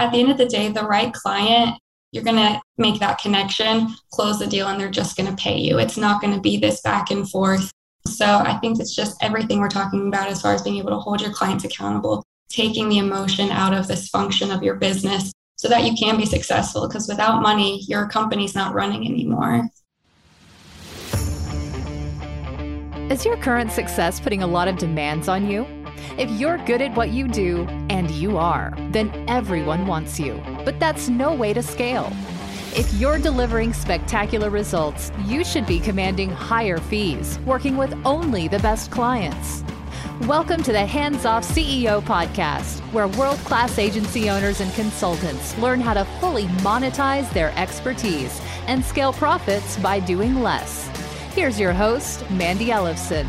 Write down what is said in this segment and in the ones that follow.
at the end of the day, the right client, you're going to make that connection, close the deal, and they're just going to pay you. It's not going to be this back and forth. So I think it's just everything we're talking about as far as being able to hold your clients accountable, taking the emotion out of this function of your business so that you can be successful. Because without money, your company's not running anymore. Is your current success putting a lot of demands on you? If you're good at what you do, and you are, then everyone wants you. But that's no way to scale. If you're delivering spectacular results, you should be commanding higher fees, working with only the best clients. Welcome to the Hands Off CEO podcast, where world class agency owners and consultants learn how to fully monetize their expertise and scale profits by doing less. Here's your host, Mandy Ellefson.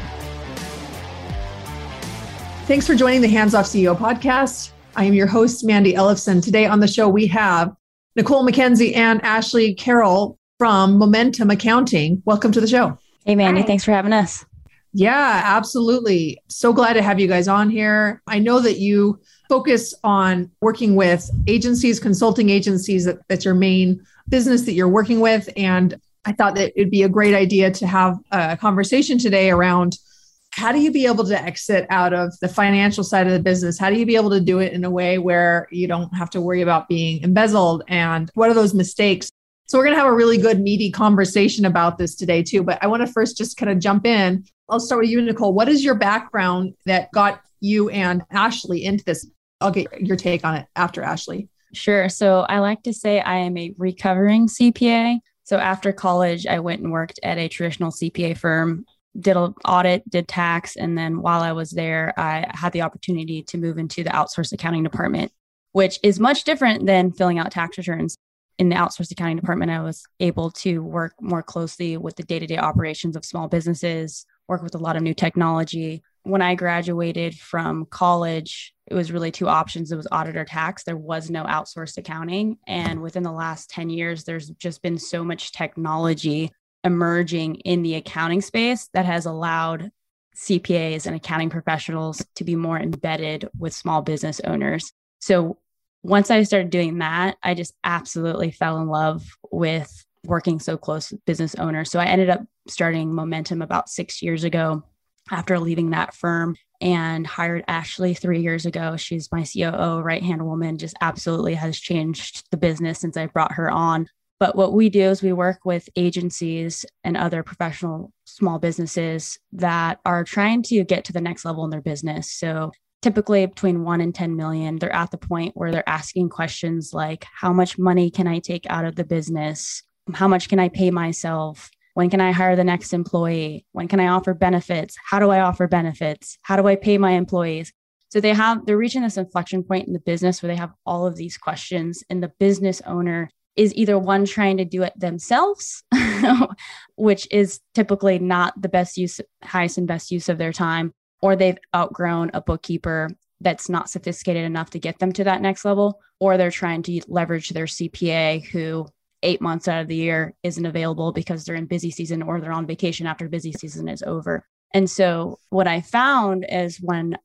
Thanks for joining the Hands Off CEO podcast. I am your host, Mandy Ellefson. Today on the show, we have Nicole McKenzie and Ashley Carroll from Momentum Accounting. Welcome to the show. Hey, Mandy. Hi. Thanks for having us. Yeah, absolutely. So glad to have you guys on here. I know that you focus on working with agencies, consulting agencies, that, that's your main business that you're working with. And I thought that it'd be a great idea to have a conversation today around how do you be able to exit out of the financial side of the business? How do you be able to do it in a way where you don't have to worry about being embezzled? And what are those mistakes? So, we're going to have a really good, meaty conversation about this today, too. But I want to first just kind of jump in. I'll start with you, Nicole. What is your background that got you and Ashley into this? I'll get your take on it after Ashley. Sure. So, I like to say I am a recovering CPA. So after college, I went and worked at a traditional CPA firm did an audit, did tax, and then while I was there, I had the opportunity to move into the outsourced accounting department, which is much different than filling out tax returns. In the outsourced accounting department, I was able to work more closely with the day to day operations of small businesses, work with a lot of new technology. When I graduated from college, it was really two options it was audit or tax. There was no outsourced accounting. And within the last 10 years, there's just been so much technology emerging in the accounting space that has allowed CPAs and accounting professionals to be more embedded with small business owners. So once I started doing that, I just absolutely fell in love with working so close with business owners. So I ended up starting Momentum about six years ago after leaving that firm and hired Ashley three years ago. She's my COO, right hand woman, just absolutely has changed the business since I brought her on. But what we do is we work with agencies and other professional small businesses that are trying to get to the next level in their business. So typically between 1 and 10 million, they're at the point where they're asking questions like how much money can I take out of the business? How much can I pay myself? When can I hire the next employee? When can I offer benefits? How do I offer benefits? How do I pay my employees? So they have they're reaching this inflection point in the business where they have all of these questions and the business owner is either one trying to do it themselves, which is typically not the best use, highest and best use of their time, or they've outgrown a bookkeeper that's not sophisticated enough to get them to that next level, or they're trying to leverage their CPA who eight months out of the year isn't available because they're in busy season or they're on vacation after busy season is over. And so what I found is when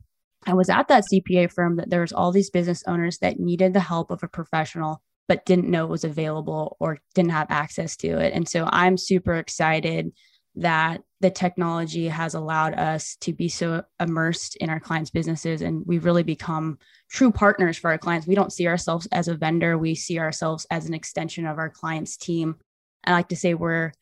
I was at that CPA firm that there was all these business owners that needed the help of a professional but didn't know it was available or didn't have access to it. And so I'm super excited that the technology has allowed us to be so immersed in our clients' businesses and we've really become true partners for our clients. We don't see ourselves as a vendor, we see ourselves as an extension of our clients' team. I like to say we're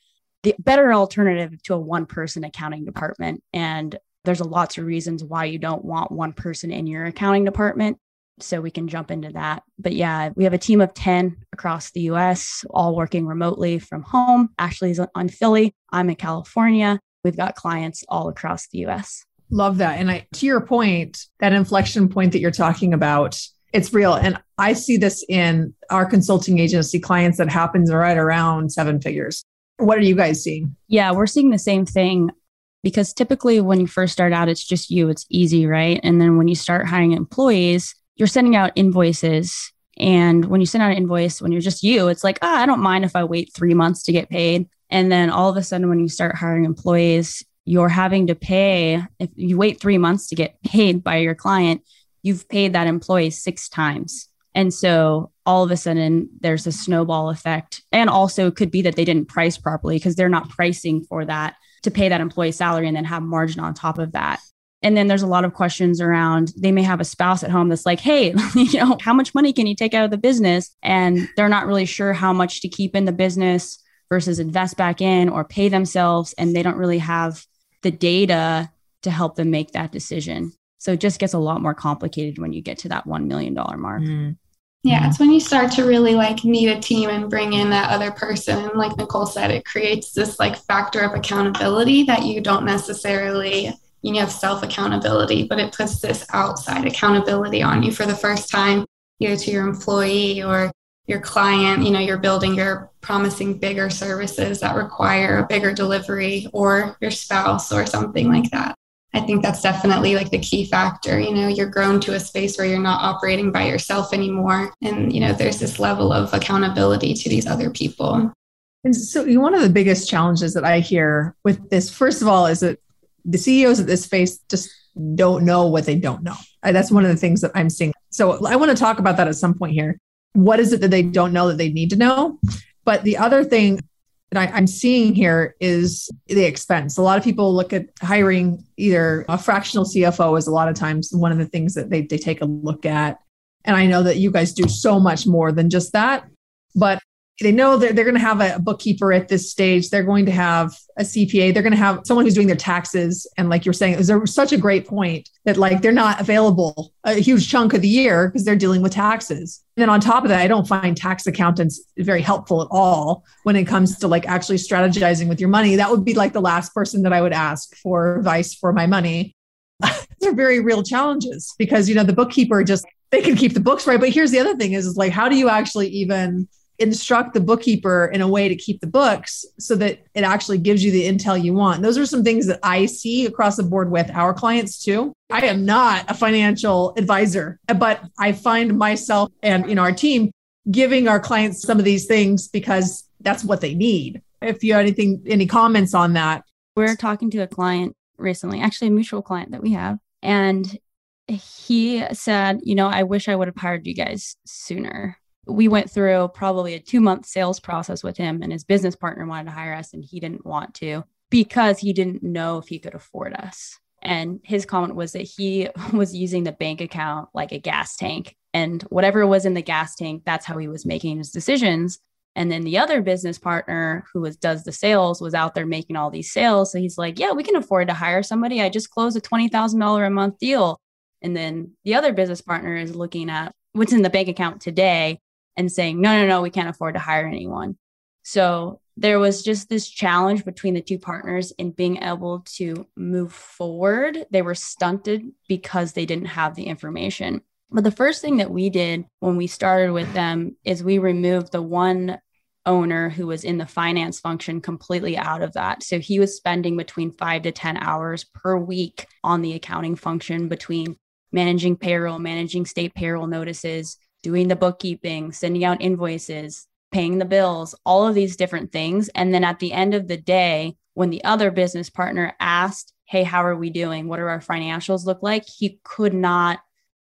the better alternative to a one person accounting department. And there's a lots of reasons why you don't want one person in your accounting department so we can jump into that. But yeah, we have a team of 10 across the US, all working remotely from home. Ashley's on Philly. I'm in California. We've got clients all across the US. Love that. And I, to your point, that inflection point that you're talking about, it's real. And I see this in our consulting agency clients that happens right around seven figures. What are you guys seeing? Yeah, we're seeing the same thing because typically when you first start out, it's just you, it's easy, right? And then when you start hiring employees, you're sending out invoices and when you send out an invoice when you're just you it's like ah, i don't mind if i wait three months to get paid and then all of a sudden when you start hiring employees you're having to pay if you wait three months to get paid by your client you've paid that employee six times And so all of a sudden there's a snowball effect. And also could be that they didn't price properly because they're not pricing for that to pay that employee salary and then have margin on top of that. And then there's a lot of questions around they may have a spouse at home that's like, hey, you know, how much money can you take out of the business? And they're not really sure how much to keep in the business versus invest back in or pay themselves. And they don't really have the data to help them make that decision. So it just gets a lot more complicated when you get to that $1 million mark. Mm. Yeah, it's when you start to really like need a team and bring in that other person. And like Nicole said, it creates this like factor of accountability that you don't necessarily, you have self accountability, but it puts this outside accountability on you for the first time, either to your employee or your client. You know, you're building, you're promising bigger services that require a bigger delivery or your spouse or something like that. I think that's definitely like the key factor. You know, you're grown to a space where you're not operating by yourself anymore. And, you know, there's this level of accountability to these other people. And so, one of the biggest challenges that I hear with this, first of all, is that the CEOs at this space just don't know what they don't know. Uh, that's one of the things that I'm seeing. So, I want to talk about that at some point here. What is it that they don't know that they need to know? But the other thing that I, am seeing here is the expense. A lot of people look at hiring either a fractional CFO is a lot of times one of the things that they, they take a look at. And I know that you guys do so much more than just that. But they know that they're going to have a bookkeeper at this stage. They're going to have a CPA. They're going to have someone who's doing their taxes. And like you're saying, it was such a great point that like they're not available a huge chunk of the year because they're dealing with taxes. And then on top of that, I don't find tax accountants very helpful at all when it comes to like actually strategizing with your money. That would be like the last person that I would ask for advice for my money. They're very real challenges because you know the bookkeeper just they can keep the books right. But here's the other thing is, is like how do you actually even instruct the bookkeeper in a way to keep the books so that it actually gives you the intel you want. Those are some things that I see across the board with our clients too. I am not a financial advisor, but I find myself and you know our team giving our clients some of these things because that's what they need. If you have anything any comments on that. We're talking to a client recently, actually a mutual client that we have, and he said, you know, I wish I would have hired you guys sooner we went through probably a two month sales process with him and his business partner wanted to hire us and he didn't want to because he didn't know if he could afford us. And his comment was that he was using the bank account like a gas tank and whatever was in the gas tank that's how he was making his decisions. And then the other business partner who was does the sales was out there making all these sales. So he's like yeah we can afford to hire somebody. I just closed a $20000 a month deal. And then the other business partner is looking at what's in the bank account today and saying, no, no, no, we can't afford to hire anyone. So there was just this challenge between the two partners in being able to move forward. They were stunted because they didn't have the information. But the first thing that we did when we started with them is we removed the one owner who was in the finance function completely out of that. So he was spending between five to 10 hours per week on the accounting function between managing payroll, managing state payroll notices, doing the bookkeeping, sending out invoices, paying the bills, all of these different things. And then at the end of the day, when the other business partner asked, Hey, how are we doing? What do our financials look like? He could not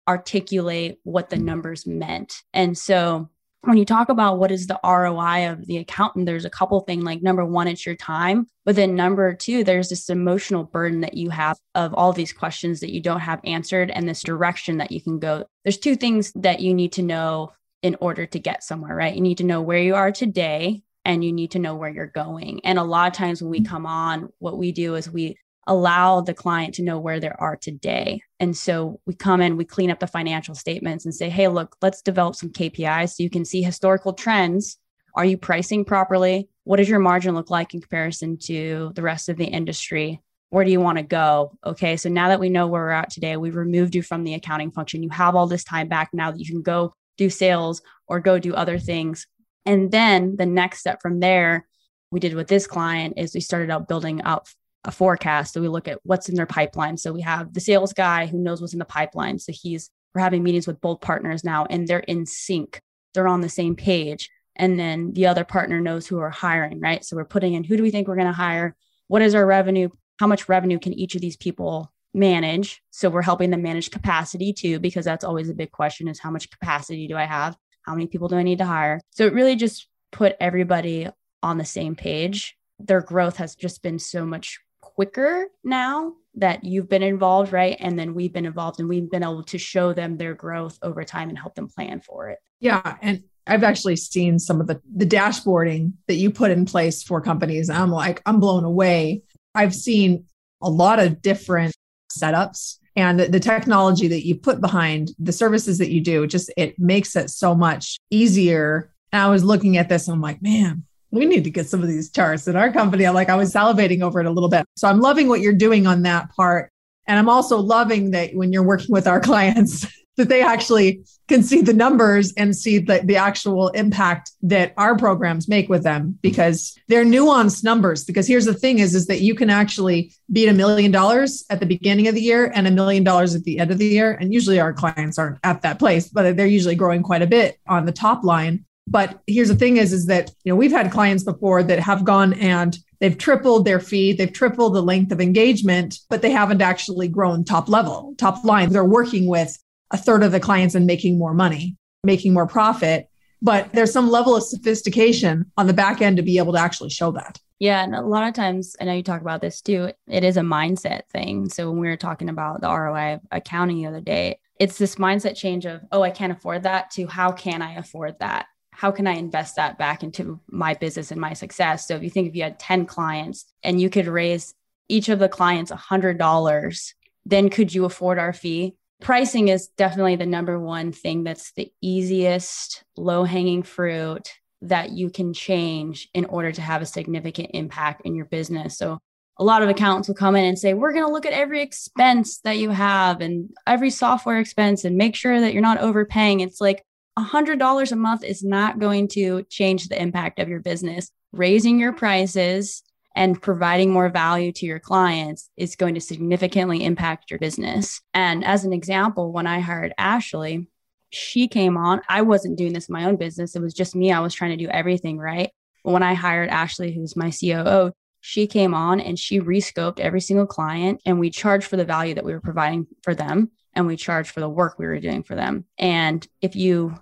articulate what the mm. numbers meant. And so when you talk about what is the ROI of the accountant, there's a couple things like number one, it's your time. But then number two, there's this emotional burden that you have of all these questions that you don't have answered and this direction that you can go. There's two things that you need to know in order to get somewhere, right? You need to know where you are today and you need to know where you're going. And a lot of times when we mm-hmm. come on, what we do is we allow the client to know where they are today. And so we come in, we clean up the financial statements and say, hey, look, let's develop some KPIs so you can see historical trends. Are you pricing properly? What does your margin look like in comparison to the rest of the industry? Where do you want to go? Okay, so now that we know where we're at today, we've removed you from the accounting function. You have all this time back now that you can go do sales or go do other things. And then the next step from there, we did with this client is we started out building out a forecast. So we look at what's in their pipeline. So we have the sales guy who knows what's in the pipeline. So he's we're having meetings with both partners now and they're in sync. They're on the same page. And then the other partner knows who we're hiring, right? So we're putting in who do we think we're going to hire? What is our revenue? How much revenue can each of these people manage. So we're helping them manage capacity too, because that's always a big question is how much capacity do I have? How many people do I need to hire? So it really just put everybody on the same page. Their growth has just been so much quicker now that you've been involved, right? And then we've been involved and we've been able to show them their growth over time and help them plan for it. Yeah. And I've actually seen some of the, the dashboarding that you put in place for companies. I'm like, I'm blown away. I've seen a lot of different setups and the, the, technology that you put behind the services that you do just it makes it so much easier and i was looking at this and i'm like man we need to get some of these charts in our company. I'm like i was salivating over it a little bit. So i'm loving what you're doing on that part. And i'm also loving that when you're working with our clients that they actually can see the numbers and see the, the actual impact that our programs make with them because they're nuanced numbers. Because here's the thing is is that you can actually beat a million dollars at the beginning of the year and a million dollars at the end of the year. And usually our clients aren't at that place but they're usually growing quite a bit on the top line but here's the thing is is that you know we've had clients before that have gone and they've tripled their fee they've tripled the length of engagement but they haven't actually grown top level top line they're working with a third of the clients and making more money, making more profit. But there's some level of sophistication on the back end to be able to actually show that. Yeah. And a lot of times, I know you talk about this too, it is a mindset thing. So when we were talking about the ROI accounting the other day, it's this mindset change of, oh, I can't afford that to how can I afford that? How can I invest that back into my business and my success? So if you think if you had 10 clients and you could raise each of the clients $100, then could you afford our fee? pricing is definitely the number one thing that's the easiest low hanging fruit that you can change in order to have a significant impact in your business. So a lot of accountants will come in and say, We're going to look at every expense that you have and every software expense and make sure that you're not overpaying. It's like $100 a month is not going to change the impact of your business. Raising your prices and providing more value to your clients is going to significantly impact your business. And as an example, when I hired Ashley, she came on. I wasn't doing this in my own business. It was just me. I was trying to do everything right. But when I hired Ashley, who's my COO, she came on and she rescoped every single client and we charged for the value that we were providing for them and we charged for the work we were doing for them. And if you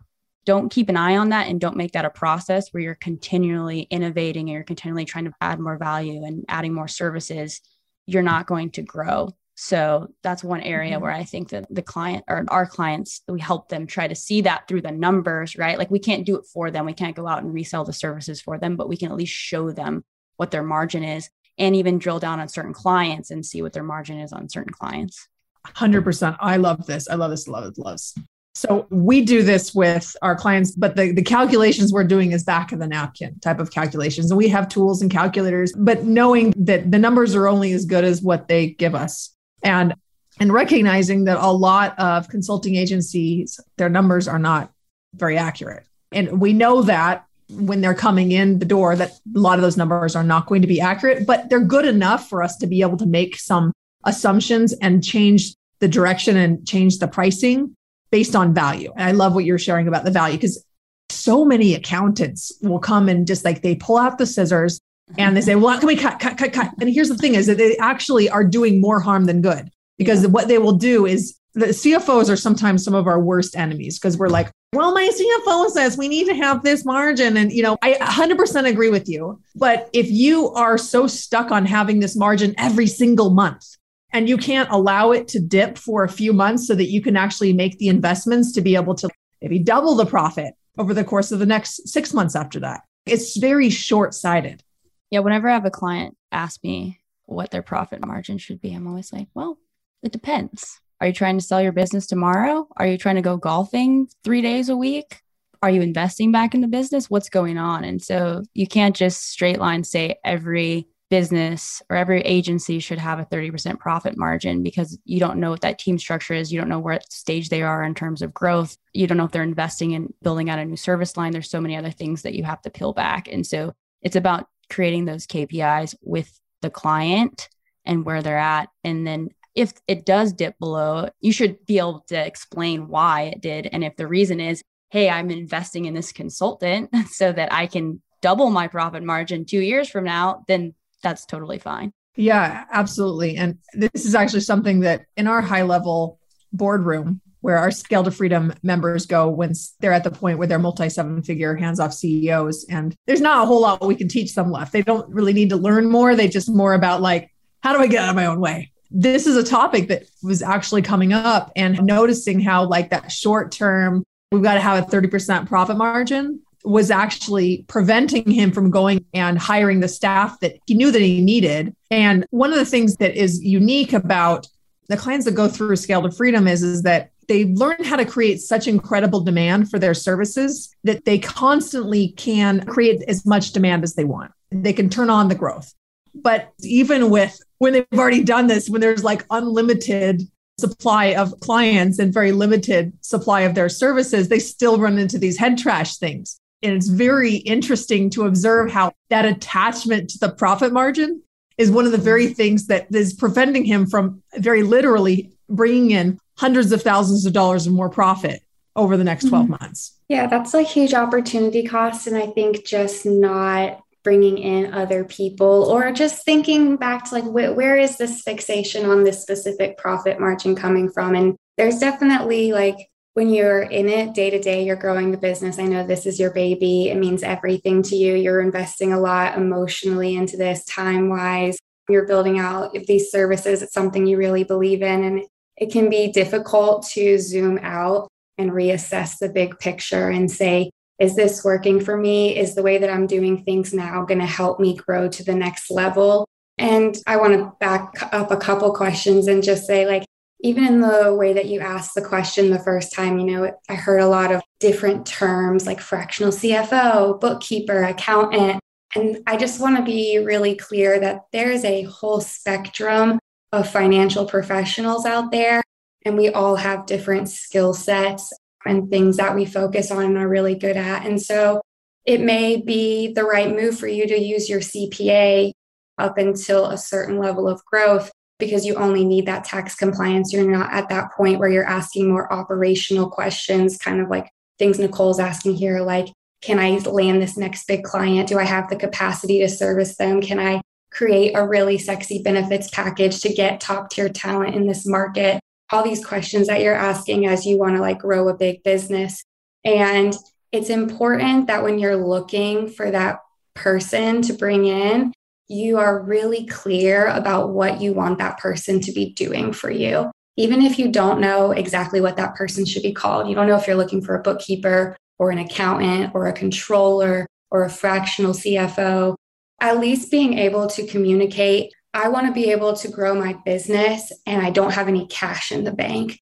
don't keep an eye on that and don't make that a process where you're continually innovating and you're continually trying to add more value and adding more services, you're not going to grow. So that's one area mm-hmm. where I think that the client or our clients, we help them try to see that through the numbers, right? Like we can't do it for them. We can't go out and resell the services for them, but we can at least show them what their margin is and even drill down on certain clients and see what their margin is on certain clients. 100%. I love this. I love this. Love it. Loves. So we do this with our clients, but the, the calculations we're doing is back of the napkin type of calculations. And we have tools and calculators, but knowing that the numbers are only as good as what they give us. And and recognizing that a lot of consulting agencies, their numbers are not very accurate. And we know that when they're coming in the door that a lot of those numbers are not going to be accurate, but they're good enough for us to be able to make some assumptions and change the direction and change the pricing based on value. And I love what you're sharing about the value because so many accountants will come and just like they pull out the scissors and they say, well, can we cut, cut, cut, cut? And here's the thing is that they actually are doing more harm than good because yeah. what they will do is the CFOs are sometimes some of our worst enemies because we're like, well, my CFO says we need to have this margin. And, you know, I 100% agree with you. But if you are so stuck on having this margin every single month, and you can't allow it to dip for a few months so that you can actually make the investments to be able to maybe double the profit over the course of the next six months after that. It's very short sighted. Yeah. Whenever I have a client ask me what their profit margin should be, I'm always like, well, it depends. Are you trying to sell your business tomorrow? Are you trying to go golfing three days a week? Are you investing back in the business? What's going on? And so you can't just straight line say every business or every agency should have a 30% profit margin because you don't know what that team structure is. You don't know what stage they are in terms of growth. You don't know if they're investing in building out a new service line. There's so many other things that you have to peel back. And so it's about creating those KPIs with the client and where they're at. And then if it does dip below, you should be able to explain why it did. And if the reason is, hey, I'm investing in this consultant so that I can double my profit margin two years from now, then that's totally fine. Yeah, absolutely. And this is actually something that in our high level boardroom, where our scale to freedom members go when they're at the point where they're multi seven figure hands off CEOs. And there's not a whole lot we can teach them left. They don't really need to learn more. They just more about like, how do I get out of my own way? This is a topic that was actually coming up and noticing how, like, that short term, we've got to have a 30% profit margin was actually preventing him from going and hiring the staff that he knew that he needed. And one of the things that is unique about the clients that go through Scale to Freedom is, is that they learn how to create such incredible demand for their services that they constantly can create as much demand as they want. They can turn on the growth. But even with when they've already done this, when there's like unlimited supply of clients and very limited supply of their services, they still run into these head trash things. And it's very interesting to observe how that attachment to the profit margin is one of the very things that is preventing him from very literally bringing in hundreds of thousands of dollars of more profit over the next 12 mm-hmm. months. Yeah, that's a huge opportunity cost. And I think just not bringing in other people or just thinking back to like, wh- where is this fixation on this specific profit margin coming from? And there's definitely like when you're in it day to day, you're growing the business. I know this is your baby. It means everything to you. You're investing a lot emotionally into this, time wise. You're building out these services. It's something you really believe in. And it can be difficult to zoom out and reassess the big picture and say, is this working for me? Is the way that I'm doing things now going to help me grow to the next level? And I want to back up a couple questions and just say, like, even in the way that you asked the question the first time, you know, I heard a lot of different terms like fractional CFO, bookkeeper, accountant. And I just want to be really clear that there's a whole spectrum of financial professionals out there, and we all have different skill sets and things that we focus on and are really good at. And so it may be the right move for you to use your CPA up until a certain level of growth because you only need that tax compliance. You're not at that point where you're asking more operational questions, kind of like things Nicole's asking here, like, can I land this next big client? Do I have the capacity to service them? Can I create a really sexy benefits package to get top tier talent in this market? All these questions that you're asking as you want to like grow a big business. And it's important that when you're looking for that person to bring in, you are really clear about what you want that person to be doing for you. Even if you don't know exactly what that person should be called, you don't know if you're looking for a bookkeeper or an accountant or a controller or a fractional CFO, at least being able to communicate, I want to be able to grow my business and I don't have any cash in the bank.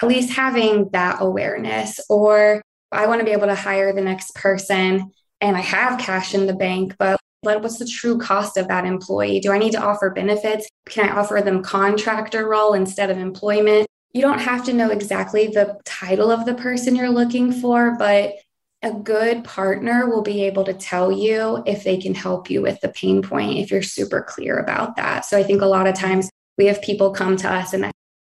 At least having that awareness, or I want to be able to hire the next person and I have cash in the bank, but what's the true cost of that employee? Do I need to offer benefits? Can I offer them contractor role instead of employment? You don't have to know exactly the title of the person you're looking for, but a good partner will be able to tell you if they can help you with the pain point if you're super clear about that. So I think a lot of times we have people come to us and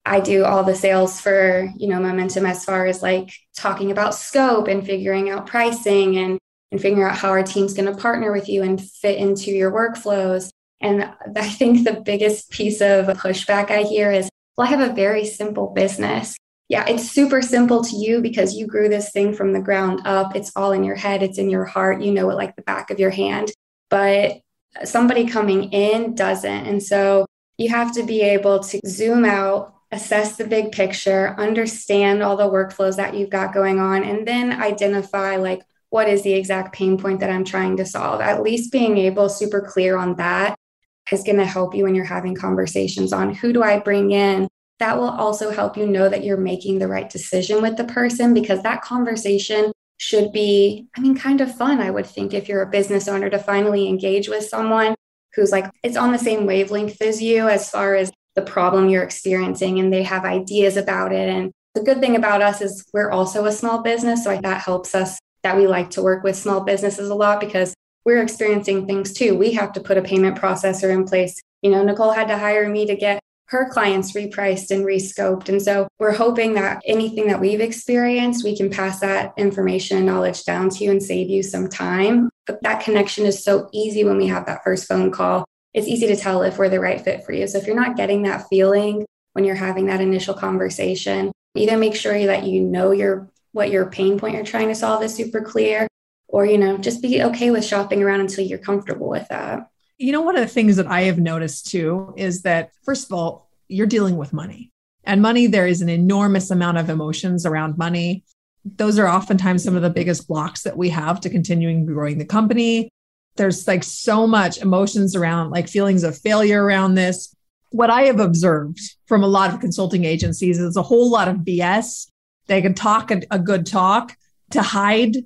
I do all the sales for, you know, momentum as far as like talking about scope and figuring out pricing and and figuring out how our team's going to partner with you and fit into your workflows. And I think the biggest piece of pushback I hear is, well, I have a very simple business. Yeah, it's super simple to you because you grew this thing from the ground up. It's all in your head, it's in your heart. You know it like the back of your hand. But somebody coming in doesn't. And so you have to be able to zoom out, assess the big picture, understand all the workflows that you've got going on, and then identify like what is the exact pain point that I'm trying to solve. At least being able super clear on that is going to help you when you're having conversations on who do I bring in. That will also help you know that you're making the right decision with the person because that conversation should be, I mean, kind of fun, I would think, if you're a business owner to finally engage with someone who's like, it's on the same wavelength as you as far as the problem you're experiencing and they have ideas about it. And the good thing about us is we're also a small business. So that helps us that we like to work with small businesses a lot because we're experiencing things too. We have to put a payment processor in place. You know, Nicole had to hire me to get her clients repriced and rescoped. And so we're hoping that anything that we've experienced, we can pass that information and knowledge down to you and save you some time. But that connection is so easy when we have that first phone call it's easy to tell if we're the right fit for you. So if you're not getting that feeling when you're having that initial conversation, either make sure that you know your what your pain point you're trying to solve is super clear or you know just be okay with shopping around until you're comfortable with that. You know one of the things that i have noticed too is that first of all you're dealing with money and money there is an enormous amount of emotions around money. Those are oftentimes some of the biggest blocks that we have to continuing growing the company. There's like so much emotions around like feelings of failure around this. What i have observed from a lot of consulting agencies is a whole lot of bs they can talk a, a good talk. To hide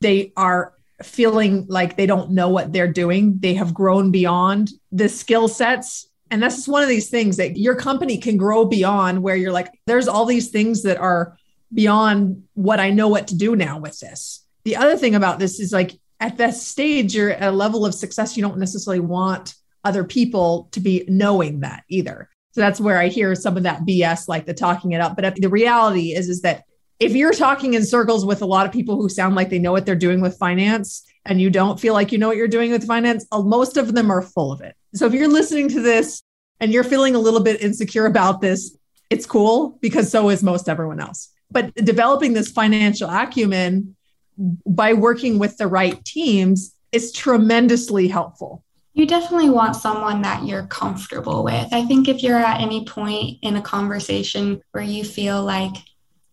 they are feeling like they don't know what they're doing. They have grown beyond the skill sets. And that's just one of these things that your company can grow beyond where you're like there's all these things that are beyond what i know what to do now with this. The other thing about this is like at that stage you're at a level of success you don't necessarily want other people to be knowing that either so that's where i hear some of that bs like the talking it up. But the reality is is that if you're talking in circles with a lot of people who sound like they know what they're doing with finance and you don't feel like you know what you're doing with finance uh, most of them are full of it. So if you're listening to this and you're feeling a little bit insecure about this it's cool because so is most everyone else. But developing this financial acumen by working with the right teams is tremendously helpful. You definitely want someone that you're comfortable with. I think if you're at any point in a conversation where you feel like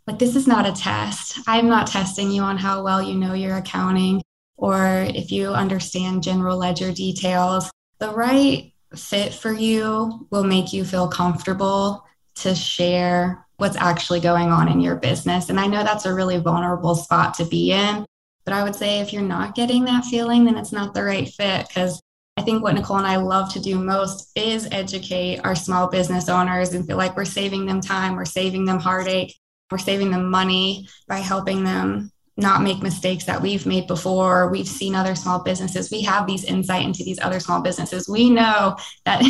like this is not a test. I'm not testing you on how well you know your accounting or if you understand general ledger details. The right fit for you will make you feel comfortable to share what's actually going on in your business. And I know that's a really vulnerable spot to be in. But I would say if you're not getting that feeling, then it's not the right fit. Because I think what Nicole and I love to do most is educate our small business owners and feel like we're saving them time, we're saving them heartache, we're saving them money by helping them not make mistakes that we've made before. We've seen other small businesses. We have these insight into these other small businesses. We know that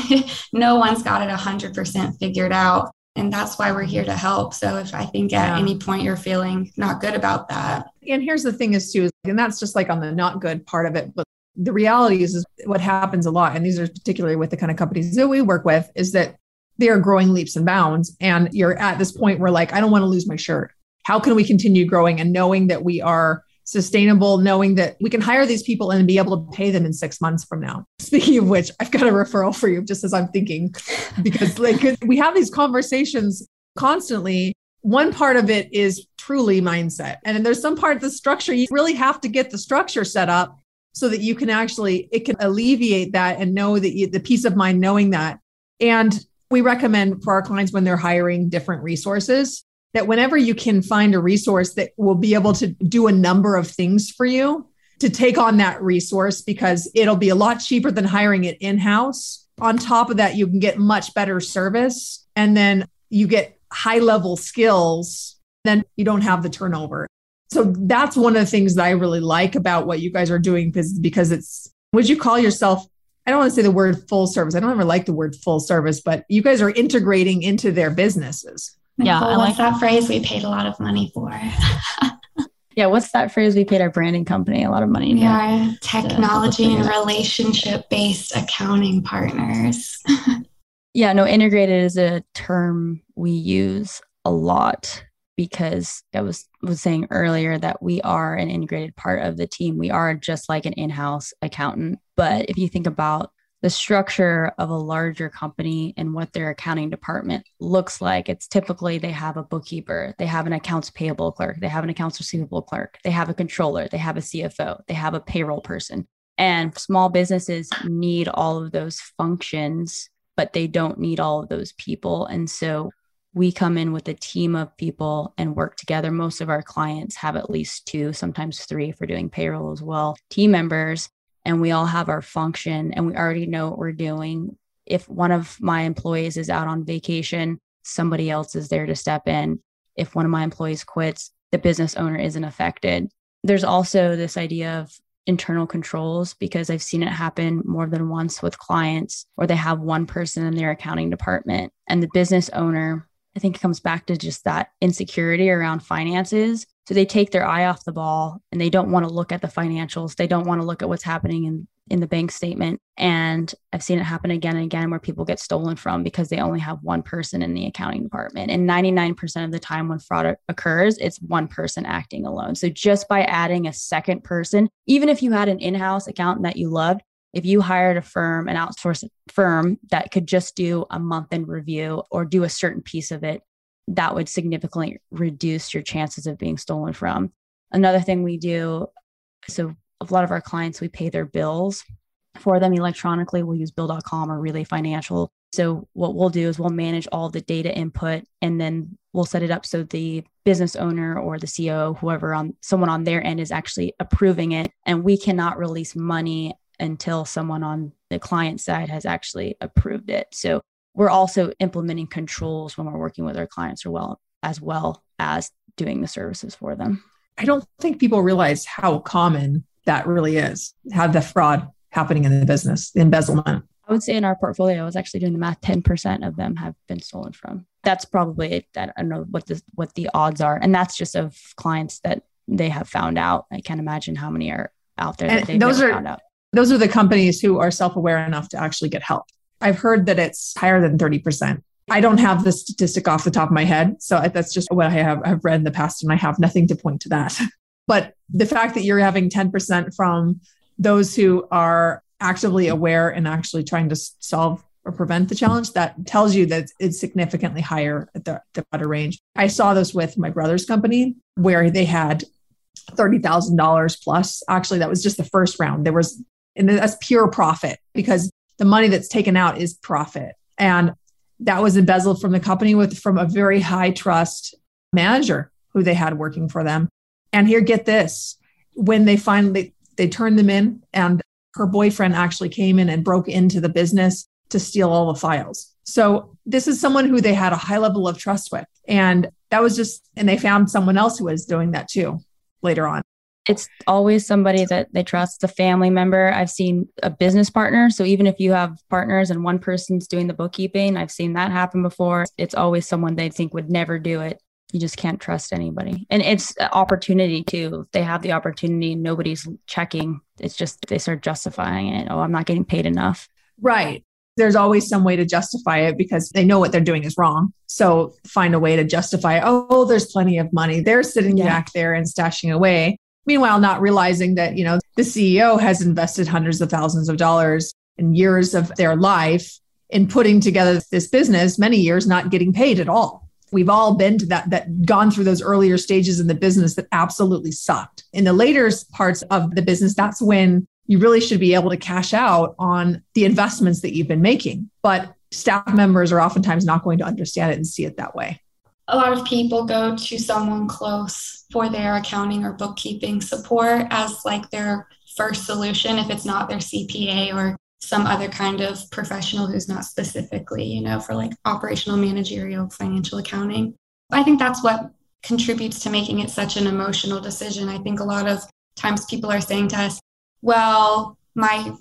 no one's got it 100% figured out. And that's why we're here to help. So if I think at yeah. any point you're feeling not good about that. And here's the thing is too, and that's just like on the not good part of it. But the reality is, is what happens a lot, and these are particularly with the kind of companies that we work with, is that they are growing leaps and bounds. And you're at this point where like, I don't want to lose my shirt. How can we continue growing and knowing that we are sustainable, knowing that we can hire these people and be able to pay them in six months from now. Speaking of which, I've got a referral for you just as I'm thinking, because like we have these conversations constantly. One part of it is truly mindset. And then there's some part of the structure, you really have to get the structure set up so that you can actually, it can alleviate that and know that you, the peace of mind knowing that. And we recommend for our clients when they're hiring different resources that whenever you can find a resource that will be able to do a number of things for you, to take on that resource because it'll be a lot cheaper than hiring it in house. On top of that, you can get much better service and then you get high level skills, then you don't have the turnover. So that's one of the things that I really like about what you guys are doing because, because it's, would you call yourself I don't want to say the word full service. I don't ever like the word full service, but you guys are integrating into their businesses. Yeah, I like that phrase we paid a lot of money for. yeah, what's that phrase we paid our branding company a lot of money we are technology and relationship based accounting partners. yeah, no, integrated is a term we use a lot because I was was saying earlier that we are an integrated part of the team. We are just like an in-house accountant. But if you think about the structure of a larger company and what their accounting department looks like. It's typically they have a bookkeeper, they have an accounts payable clerk, they have an accounts receivable clerk, they have a controller, they have a CFO, they have a payroll person. And small businesses need all of those functions, but they don't need all of those people. And so we come in with a team of people and work together. Most of our clients have at least two, sometimes three we're doing payroll as well, team members and we all have our function and we already know what we're doing. If one of my employees is out on vacation, somebody else is there to step in. If one of my employees quits, the business owner isn't affected. There's also this idea of internal controls because I've seen it happen more than once with clients where they have one person in their accounting department and the business owner. I think it comes back to just that insecurity around finances so they take their eye off the ball and they don't want to look at the financials. They don't want to look at what's happening in in the bank statement. And I've seen it happen again and again where people get stolen from because they only have one person in the accounting department. And 99% of the time when fraud occurs, it's one person acting alone. So just by adding a second person, even if you had an in house accountant that you loved, if you hired a firm, an outsourced firm that could just do a month in review or do a certain piece of it, that would significantly reduce your chances of being stolen from. Another thing we do so a lot of our clients, we pay their bills for them electronically. We'll use bill.com or Relay Financial. So what we'll do is we'll manage all the data input and then we'll set it up so the business owner or the CEO, whoever on someone on their end is actually approving it. And we cannot release money until someone on the client side has actually approved it. So we're also implementing controls when we're working with our clients as well as well as doing the services for them. I don't think people realize how common that really is, have the fraud happening in the business, the embezzlement. I would say in our portfolio, I was actually doing the math. Ten percent of them have been stolen from. That's probably that I don't know what the what the odds are, and that's just of clients that they have found out. I can't imagine how many are out there that they've those are, found out. Those are the companies who are self aware enough to actually get help. I've heard that it's higher than thirty percent. I don't have the statistic off the top of my head. So that's just what I have I've read in the past, and I have nothing to point to that. But the fact that you're having 10% from those who are actively aware and actually trying to solve or prevent the challenge, that tells you that it's significantly higher at the, the broader range. I saw this with my brother's company where they had $30,000 plus. Actually, that was just the first round. There was, and that's pure profit because the money that's taken out is profit. And that was embezzled from the company with from a very high trust manager who they had working for them. And here, get this: when they finally they turned them in, and her boyfriend actually came in and broke into the business to steal all the files. So this is someone who they had a high level of trust with, and that was just, and they found someone else who was doing that too later on it's always somebody that they trust, a family member. I've seen a business partner. So even if you have partners and one person's doing the bookkeeping, I've seen that happen before. It's always someone they think would never do it. You just can't trust anybody. And it's opportunity too. If they have the opportunity, nobody's checking. It's just they start justifying it. Oh, I'm not getting paid enough. Right. There's always some way to justify it because they know what they're doing is wrong. So find a way to justify, oh, there's plenty of money. They're sitting yeah. back there and stashing away Meanwhile, not realizing that, you know, the CEO has invested hundreds of thousands of dollars and years of their life in putting together this business, many years not getting paid at all. We've all been to that, that gone through those earlier stages in the business that absolutely sucked. In the later parts of the business, that's when you really should be able to cash out on the investments that you've been making. But staff members are oftentimes not going to understand it and see it that way a lot of people go to someone close for their accounting or bookkeeping support as like their first solution if it's not their CPA or some other kind of professional who's not specifically, you know, for like operational managerial financial accounting. I think that's what contributes to making it such an emotional decision. I think a lot of times people are saying to us, well, my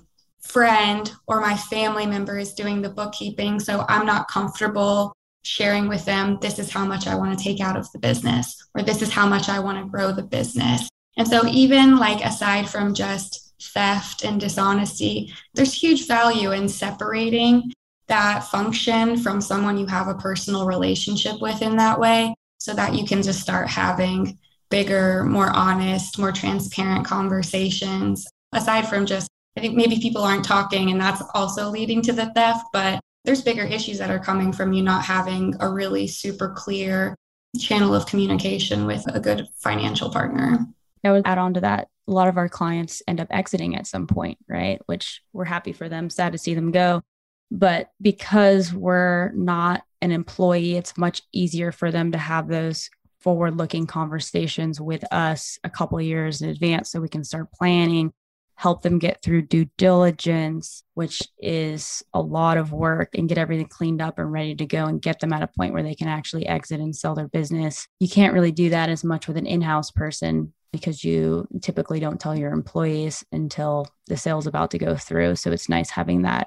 friend or my family member is doing the bookkeeping, so I'm not comfortable sharing with them, this is how much I want to take out of the business, or this is how much I want to grow the business. And so, even like aside from just theft and dishonesty, there's huge value in separating that function from someone you have a personal relationship with in that way so that you can just start having bigger, more honest, more transparent conversations aside from just I think maybe people aren't talking and that's also leading to the theft, but there's bigger issues that are coming from you not having a really super clear channel of communication with a good financial partner. I would add on to that. A lot of our clients end up exiting at some point, right? Which we're happy for them, sad to see them go. But because we're not an employee, it's much easier for them to have those forward looking conversations with us a couple years in advance so we can start planning help them get through due diligence, which is a lot of work, and get everything cleaned up and ready to go and get them at a point where they can actually exit and sell their business. You can't really do that as much with an in house person because you typically don't tell your employees until the sale's about to go through. So it's nice having that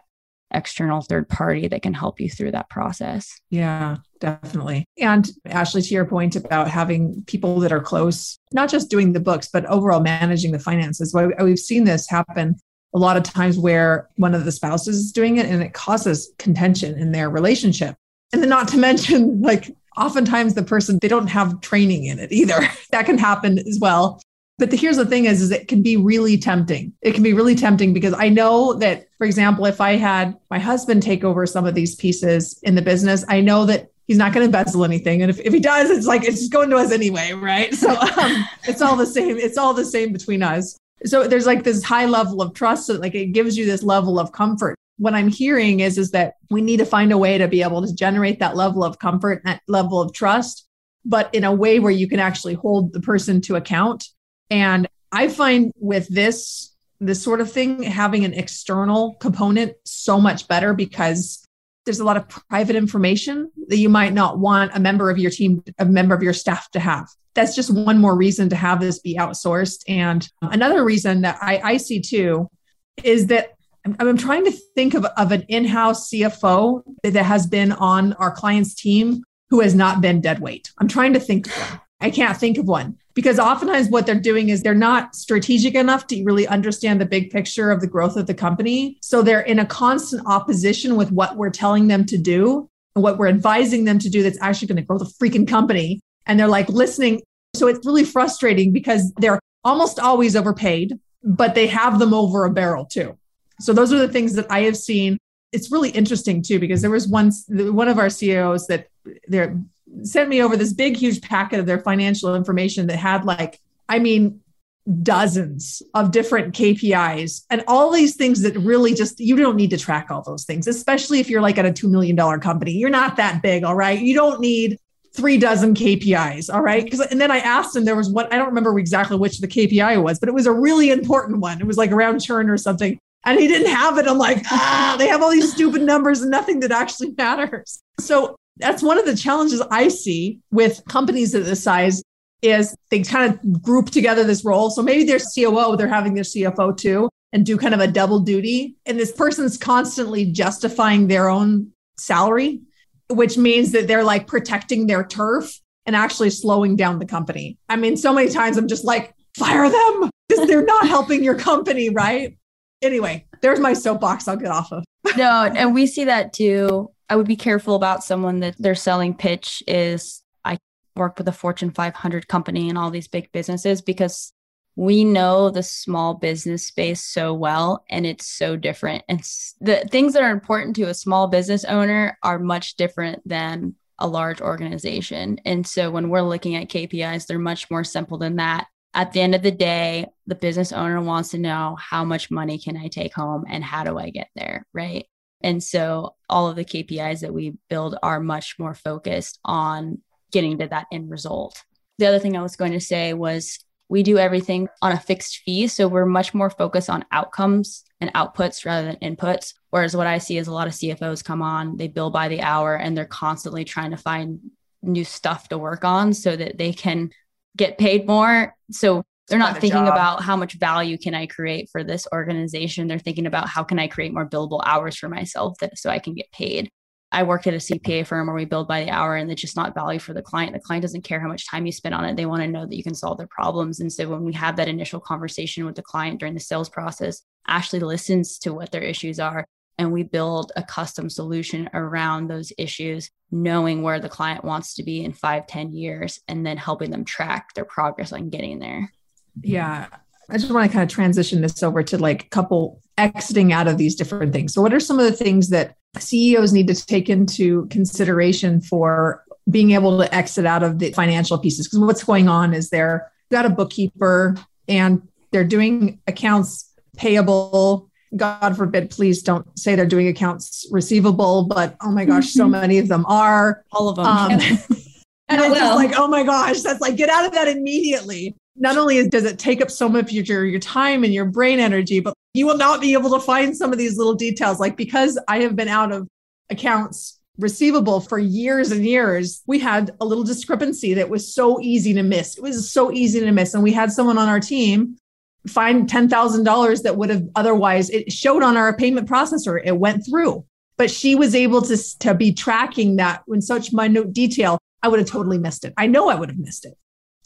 external third party that can help you through that process. Yeah, definitely. And Ashley, to your point about having people that are close, not just doing the books, but overall managing the finances. We've seen this happen a lot of times where one of the spouses is doing it and it causes contention in their relationship. And then not to mention like oftentimes the person they don't have training in it either. that can happen as well. But the, here's the thing is, is it can be really tempting. It can be really tempting because I know that, for example, if I had my husband take over some of these pieces in the business, I know that he's not going to embezzle anything. And if, if he does, it's like, it's just going to us anyway. Right. So um, it's all the same. It's all the same between us. So there's like this high level of trust. that like it gives you this level of comfort. What I'm hearing is, is that we need to find a way to be able to generate that level of comfort, that level of trust, but in a way where you can actually hold the person to account. And I find with this, this sort of thing, having an external component so much better because there's a lot of private information that you might not want a member of your team, a member of your staff to have. That's just one more reason to have this be outsourced. And another reason that I, I see too is that I'm, trying to think of, of an in house CFO that has been on our client's team who has not been dead weight. I'm trying to think of. I can't think of one because oftentimes what they're doing is they're not strategic enough to really understand the big picture of the growth of the company. So they're in a constant opposition with what we're telling them to do and what we're advising them to do that's actually going to grow the freaking company. And they're like listening. So it's really frustrating because they're almost always overpaid, but they have them over a barrel too. So those are the things that I have seen. It's really interesting too, because there was once one of our CEOs that they're sent me over this big, huge packet of their financial information that had like, I mean, dozens of different KPIs and all these things that really just, you don't need to track all those things, especially if you're like at a $2 million company. You're not that big. All right. You don't need three dozen KPIs. All right. Because, and then I asked him, there was one, I don't remember exactly which the KPI was, but it was a really important one. It was like around churn or something. And he didn't have it. I'm like, ah, they have all these stupid numbers and nothing that actually matters. So that's one of the challenges I see with companies of this size is they kind of group together this role. So maybe their COO, they're having their CFO too, and do kind of a double duty. And this person's constantly justifying their own salary, which means that they're like protecting their turf and actually slowing down the company. I mean, so many times I'm just like, fire them because they're not helping your company, right? Anyway, there's my soapbox I'll get off of. no, and we see that too I would be careful about someone that their selling pitch is I work with a Fortune 500 company and all these big businesses because we know the small business space so well and it's so different. And the things that are important to a small business owner are much different than a large organization. And so when we're looking at KPIs, they're much more simple than that. At the end of the day, the business owner wants to know how much money can I take home and how do I get there, right? And so all of the KPIs that we build are much more focused on getting to that end result. The other thing I was going to say was we do everything on a fixed fee. So we're much more focused on outcomes and outputs rather than inputs. Whereas what I see is a lot of CFOs come on, they bill by the hour and they're constantly trying to find new stuff to work on so that they can get paid more. So they're not thinking job. about how much value can I create for this organization. They're thinking about how can I create more billable hours for myself that so I can get paid. I worked at a CPA firm where we build by the hour and it's just not value for the client. The client doesn't care how much time you spend on it. They want to know that you can solve their problems. And so when we have that initial conversation with the client during the sales process, Ashley listens to what their issues are and we build a custom solution around those issues knowing where the client wants to be in five, ten years and then helping them track their progress on getting there yeah. I just want to kind of transition this over to like a couple exiting out of these different things. So what are some of the things that ceos need to take into consideration for being able to exit out of the financial pieces? Because what's going on is they're got a bookkeeper and they're doing accounts payable. God forbid please don't say they're doing accounts receivable but oh my gosh so many of them are. All of them um, and it's just like oh my gosh that's like get out of that immediately not only does it take up so much of your, your time and your brain energy, but you will not be able to find some of these little details. Like because I have been out of accounts receivable for years and years, we had a little discrepancy that was so easy to miss. It was so easy to miss. And we had someone on our team find $10,000 that would have otherwise, it showed on our payment processor, it went through. But she was able to, to be tracking that in such minute detail. I would have totally missed it. I know I would have missed it.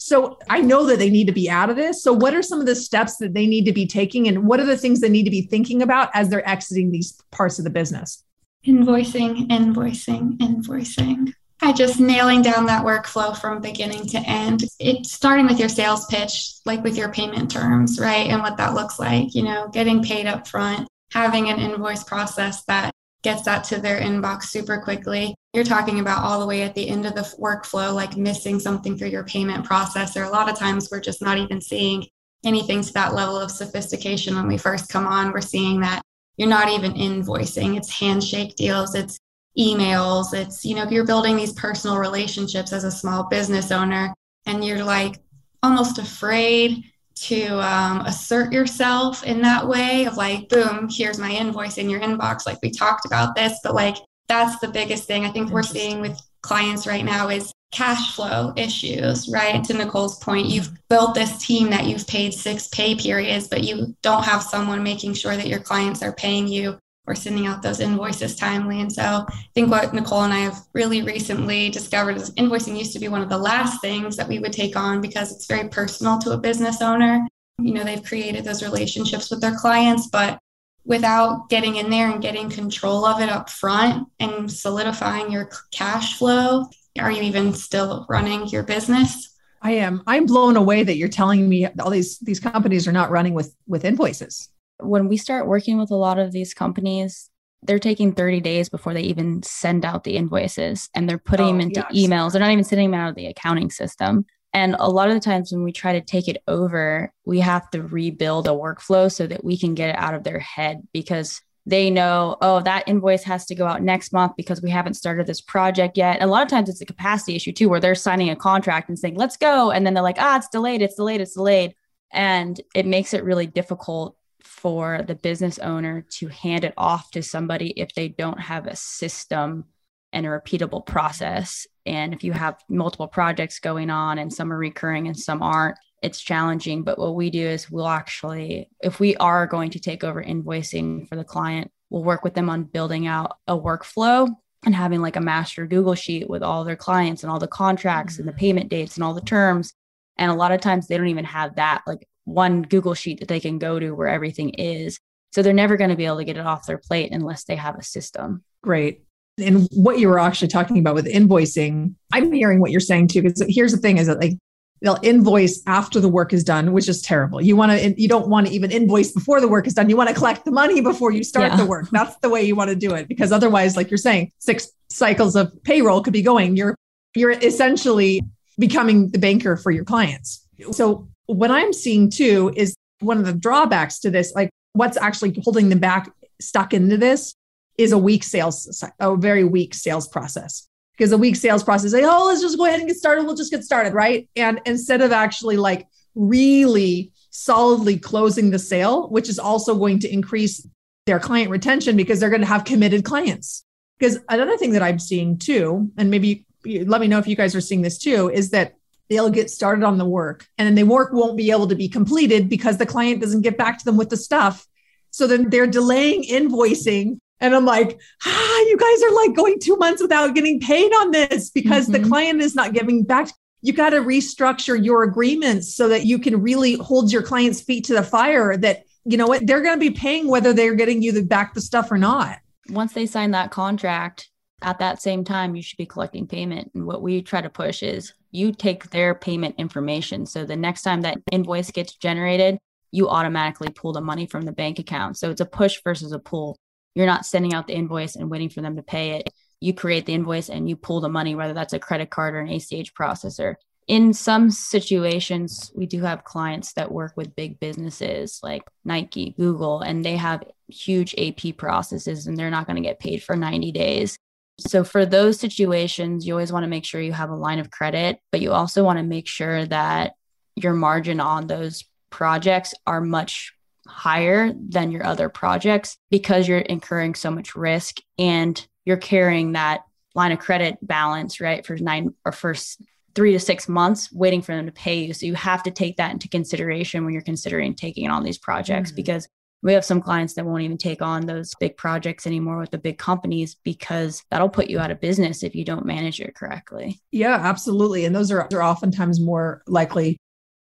So I know that they need to be out of this. So what are some of the steps that they need to be taking and what are the things they need to be thinking about as they're exiting these parts of the business? Invoicing, invoicing, invoicing. I just nailing down that workflow from beginning to end. It's starting with your sales pitch, like with your payment terms, right? And what that looks like, you know, getting paid up front, having an invoice process that gets that to their inbox super quickly. You're talking about all the way at the end of the workflow, like missing something through your payment processor. A lot of times we're just not even seeing anything to that level of sophistication when we first come on. We're seeing that you're not even invoicing, it's handshake deals, it's emails, it's, you know, you're building these personal relationships as a small business owner and you're like almost afraid to um, assert yourself in that way of like, boom, here's my invoice in your inbox. Like we talked about this, but like that's the biggest thing I think we're seeing with clients right now is cash flow issues, right? To Nicole's point, you've built this team that you've paid six pay periods, but you don't have someone making sure that your clients are paying you or sending out those invoices timely. And so I think what Nicole and I have really recently discovered is invoicing used to be one of the last things that we would take on because it's very personal to a business owner. You know, they've created those relationships with their clients, but without getting in there and getting control of it up front and solidifying your cash flow, are you even still running your business? I am. I'm blown away that you're telling me all these these companies are not running with with invoices when we start working with a lot of these companies, they're taking 30 days before they even send out the invoices and they're putting oh, them into yes. emails. They're not even sending them out of the accounting system. And a lot of the times when we try to take it over, we have to rebuild a workflow so that we can get it out of their head because they know, oh, that invoice has to go out next month because we haven't started this project yet. And a lot of times it's a capacity issue too, where they're signing a contract and saying, let's go. And then they're like, ah, it's delayed, it's delayed, it's delayed. And it makes it really difficult for the business owner to hand it off to somebody if they don't have a system and a repeatable process. And if you have multiple projects going on and some are recurring and some aren't, it's challenging. But what we do is we'll actually, if we are going to take over invoicing for the client, we'll work with them on building out a workflow and having like a master Google sheet with all their clients and all the contracts and the mm-hmm. payment dates and all the terms. And a lot of times they don't even have that. Like one Google sheet that they can go to where everything is. So they're never going to be able to get it off their plate unless they have a system. Great. And what you were actually talking about with invoicing, I'm hearing what you're saying too. Because here's the thing: is that like they'll invoice after the work is done, which is terrible. You want to, you don't want to even invoice before the work is done. You want to collect the money before you start yeah. the work. That's the way you want to do it, because otherwise, like you're saying, six cycles of payroll could be going. You're you're essentially becoming the banker for your clients. So what I'm seeing too is one of the drawbacks to this, like what's actually holding them back, stuck into this, is a weak sales, a very weak sales process. Because a weak sales process, like, oh, let's just go ahead and get started. We'll just get started, right? And instead of actually like really solidly closing the sale, which is also going to increase their client retention because they're going to have committed clients. Because another thing that I'm seeing too, and maybe let me know if you guys are seeing this too, is that they'll get started on the work and then the work won't be able to be completed because the client doesn't get back to them with the stuff. So then they're delaying invoicing. And I'm like, ah, you guys are like going two months without getting paid on this because mm-hmm. the client is not giving back. You got to restructure your agreements so that you can really hold your client's feet to the fire that, you know what, they're going to be paying whether they're getting you the, back the stuff or not. Once they sign that contract, at that same time, you should be collecting payment. And what we try to push is you take their payment information. So the next time that invoice gets generated, you automatically pull the money from the bank account. So it's a push versus a pull. You're not sending out the invoice and waiting for them to pay it. You create the invoice and you pull the money, whether that's a credit card or an ACH processor. In some situations, we do have clients that work with big businesses like Nike, Google, and they have huge AP processes and they're not going to get paid for 90 days. So, for those situations, you always want to make sure you have a line of credit, but you also want to make sure that your margin on those projects are much higher than your other projects because you're incurring so much risk and you're carrying that line of credit balance, right, for nine or first three to six months waiting for them to pay you. So you have to take that into consideration when you're considering taking on these projects mm-hmm. because We have some clients that won't even take on those big projects anymore with the big companies because that'll put you out of business if you don't manage it correctly. Yeah, absolutely. And those are, are oftentimes more likely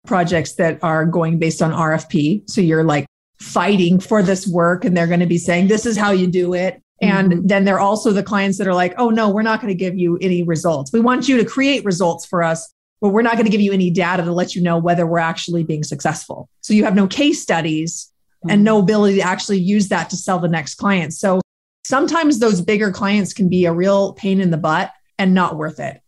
projects that are going based on RFP. So you're like fighting for this work and they're going to be saying, this is how you do it. And mm-hmm. then they're also the clients that are like, oh, no, we're not going to give you any results. We want you to create results for us, but we're not going to give you any data to let you know whether we're actually being successful. So you have no case studies mm-hmm. and no ability to actually use that to sell the next client. So sometimes those bigger clients can be a real pain in the butt and not worth it.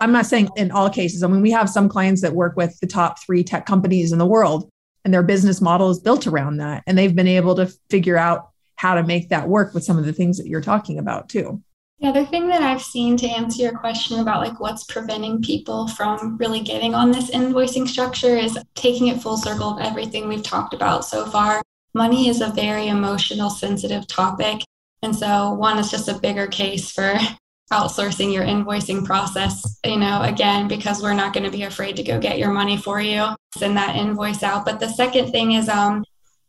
I'm not saying in all cases. I mean, we have some clients that work with the top three tech companies in the world, and their business model is built around that. And they've been able to figure out how to make that work with some of the things that you're talking about too. The other thing that I've seen to answer your question about like what's preventing people from really getting on this invoicing structure is taking it full circle of everything we've talked about so far. Money is a very emotional, sensitive topic. And so, one is just a bigger case for outsourcing your invoicing process, you know, again, because we're not going to be afraid to go get your money for you, send that invoice out. But the second thing is, um,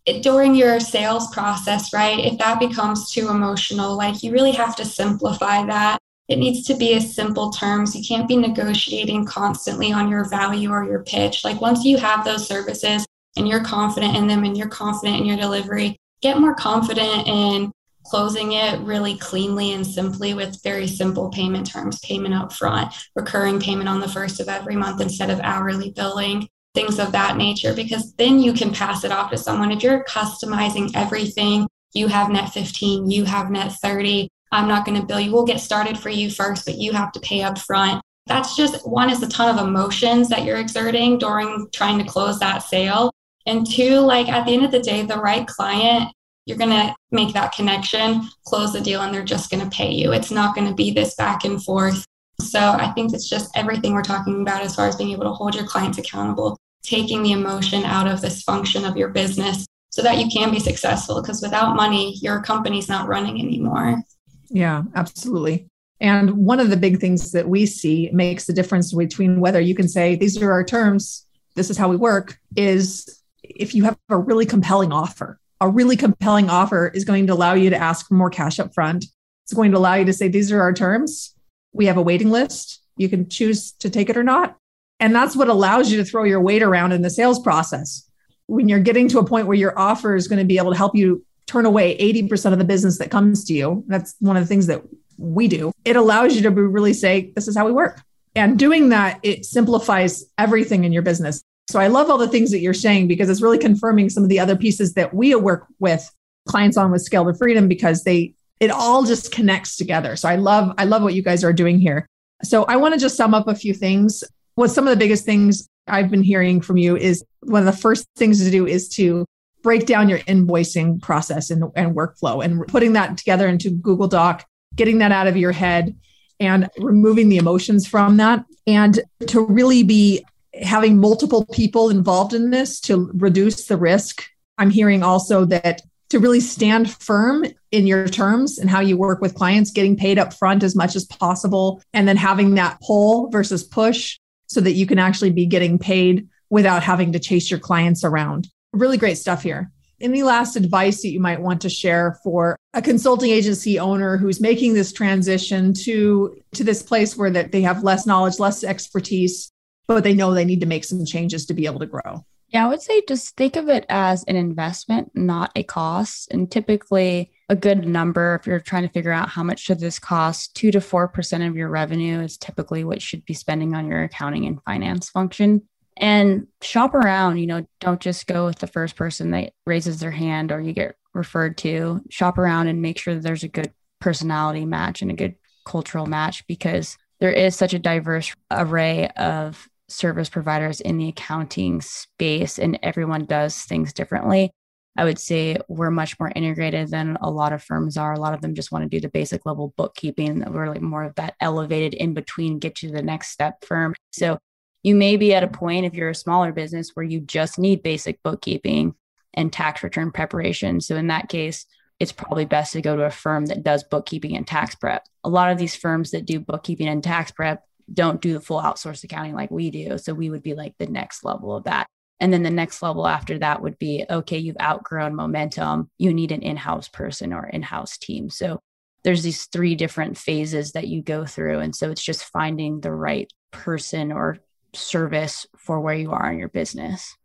it, during your sales process, right? If that becomes too emotional, like you really have to simplify that. It needs to be as simple terms. You can't be negotiating constantly on your value or your pitch. Like once you have those services and you're confident in them and you're confident in your delivery, get more confident in closing it really cleanly and simply with very simple payment terms payment up front recurring payment on the first of every month instead of hourly billing things of that nature because then you can pass it off to someone. If you're customizing everything you have net 15 you have net 30 i'm not going to bill you. We'll get started for you first but you have to pay up front. That's just one is a ton of emotions that you're exerting during trying to close that sale and two like at the end of the day the right client you're going to make that connection, close the deal, and they're just going to pay you. It's not going to be this back and forth. So I think it's just everything we're talking about as far as being able to hold your clients accountable, taking the emotion out of this function of your business so that you can be successful. Because without money, your company's not running anymore. Yeah, absolutely. And one of the big things that we see makes the difference between whether you can say, these are our terms, this is how we work, is if you have a really compelling offer a really compelling offer is going to allow you to ask for more cash up front. It's going to allow you to say, these are our terms. We have a waiting list. You can choose to take it or not. And that's what allows you to throw your weight around in the sales process. When you're getting to a point where your offer is going to be able to help you turn away 80% of the business that comes to you, that's one of the things that we do. It allows you to really say, this is how we work. And doing that, it simplifies everything in your business. So I love all the things that you're saying because it's really confirming some of the other pieces that we work with clients on with Scale to Freedom because they it all just connects together. So I love I love what you guys are doing here. So I want to just sum up a few things. What some of the biggest things I've been hearing from you is one of the first things to do is to break down your invoicing process and, and workflow and putting that together into Google Doc, getting that out of your head and removing the emotions from that and to really be having multiple people involved in this to reduce the risk. I'm hearing also that to really stand firm in your terms and how you work with clients, getting paid up front as much as possible, and then having that pull versus push so that you can actually be getting paid without having to chase your clients around. Really great stuff here. Any last advice that you might want to share for a consulting agency owner who's making this transition to to this place where that they have less knowledge, less expertise, but they know they need to make some changes to be able to grow. Yeah, I would say just think of it as an investment, not a cost. And typically, a good number, if you're trying to figure out how much should this cost, two to four percent of your revenue is typically what you should be spending on your accounting and finance function. And shop around, you know, don't just go with the first person that raises their hand or you get referred to. Shop around and make sure there's a good personality match and a good cultural match because there is such a diverse array of service providers in the accounting space and everyone does things differently. I would say we're much more integrated than a lot of firms are. A lot of them just want to do the basic level bookkeeping. We're like more of that elevated in between, get you to the next step firm. So you may be at a point if you're a smaller business where you just need basic bookkeeping and tax return preparation. So in that case, it's probably best to go to a firm that does bookkeeping and tax prep. A lot of these firms that do bookkeeping and tax prep don't do the full outsourced accounting like we do. So we would be like the next level of that. And then the next level after that would be okay, you've outgrown momentum. You need an in house person or in house team. So there's these three different phases that you go through. And so it's just finding the right person or service for where you are in your business.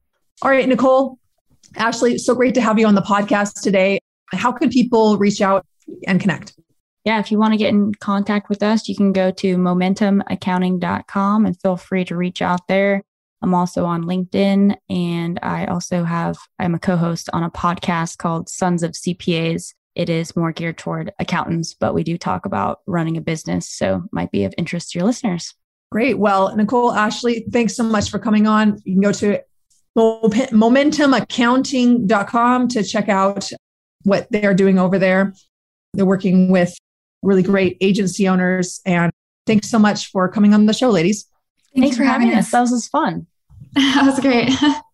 All right, Nicole, Ashley, so great to have you on the podcast today. How can people reach out and connect? Yeah, if you want to get in contact with us, you can go to momentumaccounting.com and feel free to reach out there. I'm also on LinkedIn and I also have, I'm a co host on a podcast called Sons of CPAs. It is more geared toward accountants, but we do talk about running a business. So might be of interest to your listeners. Great. Well, Nicole, Ashley, thanks so much for coming on. You can go to momentumaccounting.com to check out what they're doing over there. They're working with really great agency owners. And thanks so much for coming on the show, ladies. Thanks, thanks for having us. us. That was fun. that was great.